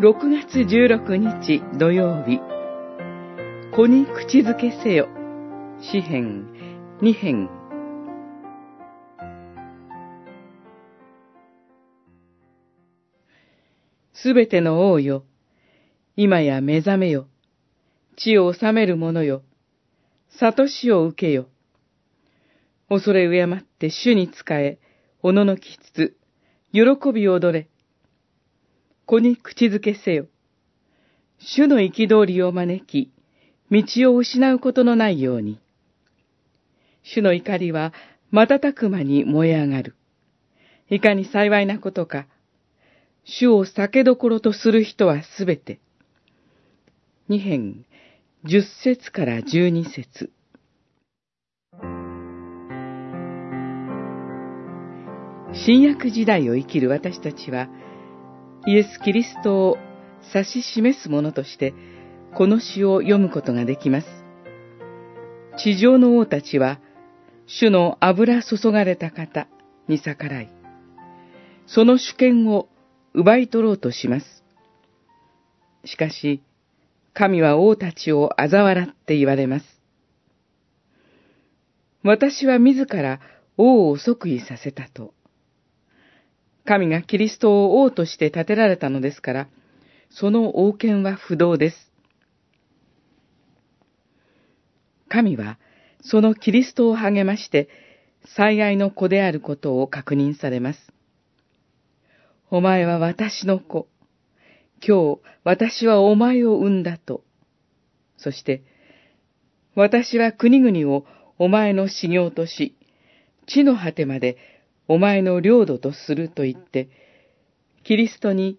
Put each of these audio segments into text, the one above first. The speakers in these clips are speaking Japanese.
6月16日土曜日、子に口づけせよ、詩編2編。すべての王よ、今や目覚めよ、地を治める者よ、悟しを受けよ。恐れ敬って主に仕え、おののきつつ、喜び踊れ。子に口づけせよ。主の憤りを招き、道を失うことのないように。主の怒りは瞬く間に燃え上がる。いかに幸いなことか。主を酒どころとする人はすべて。二編、十節から十二節。新約時代を生きる私たちは、イエス・キリストを指し示すものとして、この詩を読むことができます。地上の王たちは、主の油注がれた方に逆らい、その主権を奪い取ろうとします。しかし、神は王たちを嘲笑って言われます。私は自ら王を即位させたと。神がキリストを王として建てられたのですから、その王権は不動です。神は、そのキリストを励まして、最愛の子であることを確認されます。お前は私の子。今日、私はお前を産んだと。そして、私は国々をお前の修行とし、地の果てまでお前の領土とすると言って、キリストに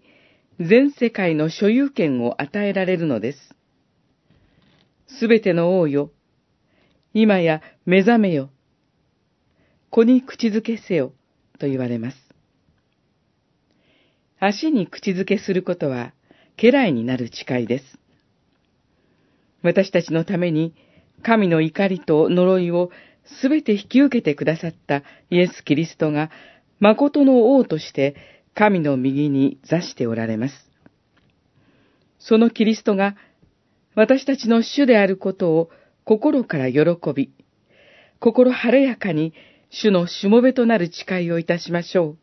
全世界の所有権を与えられるのです。すべての王よ、今や目覚めよ、子に口づけせよ、と言われます。足に口づけすることは、家来になる誓いです。私たちのために、神の怒りと呪いをすべて引き受けてくださったイエス・キリストが、誠の王として神の右に座しておられます。そのキリストが、私たちの主であることを心から喜び、心晴れやかに主のしもべとなる誓いをいたしましょう。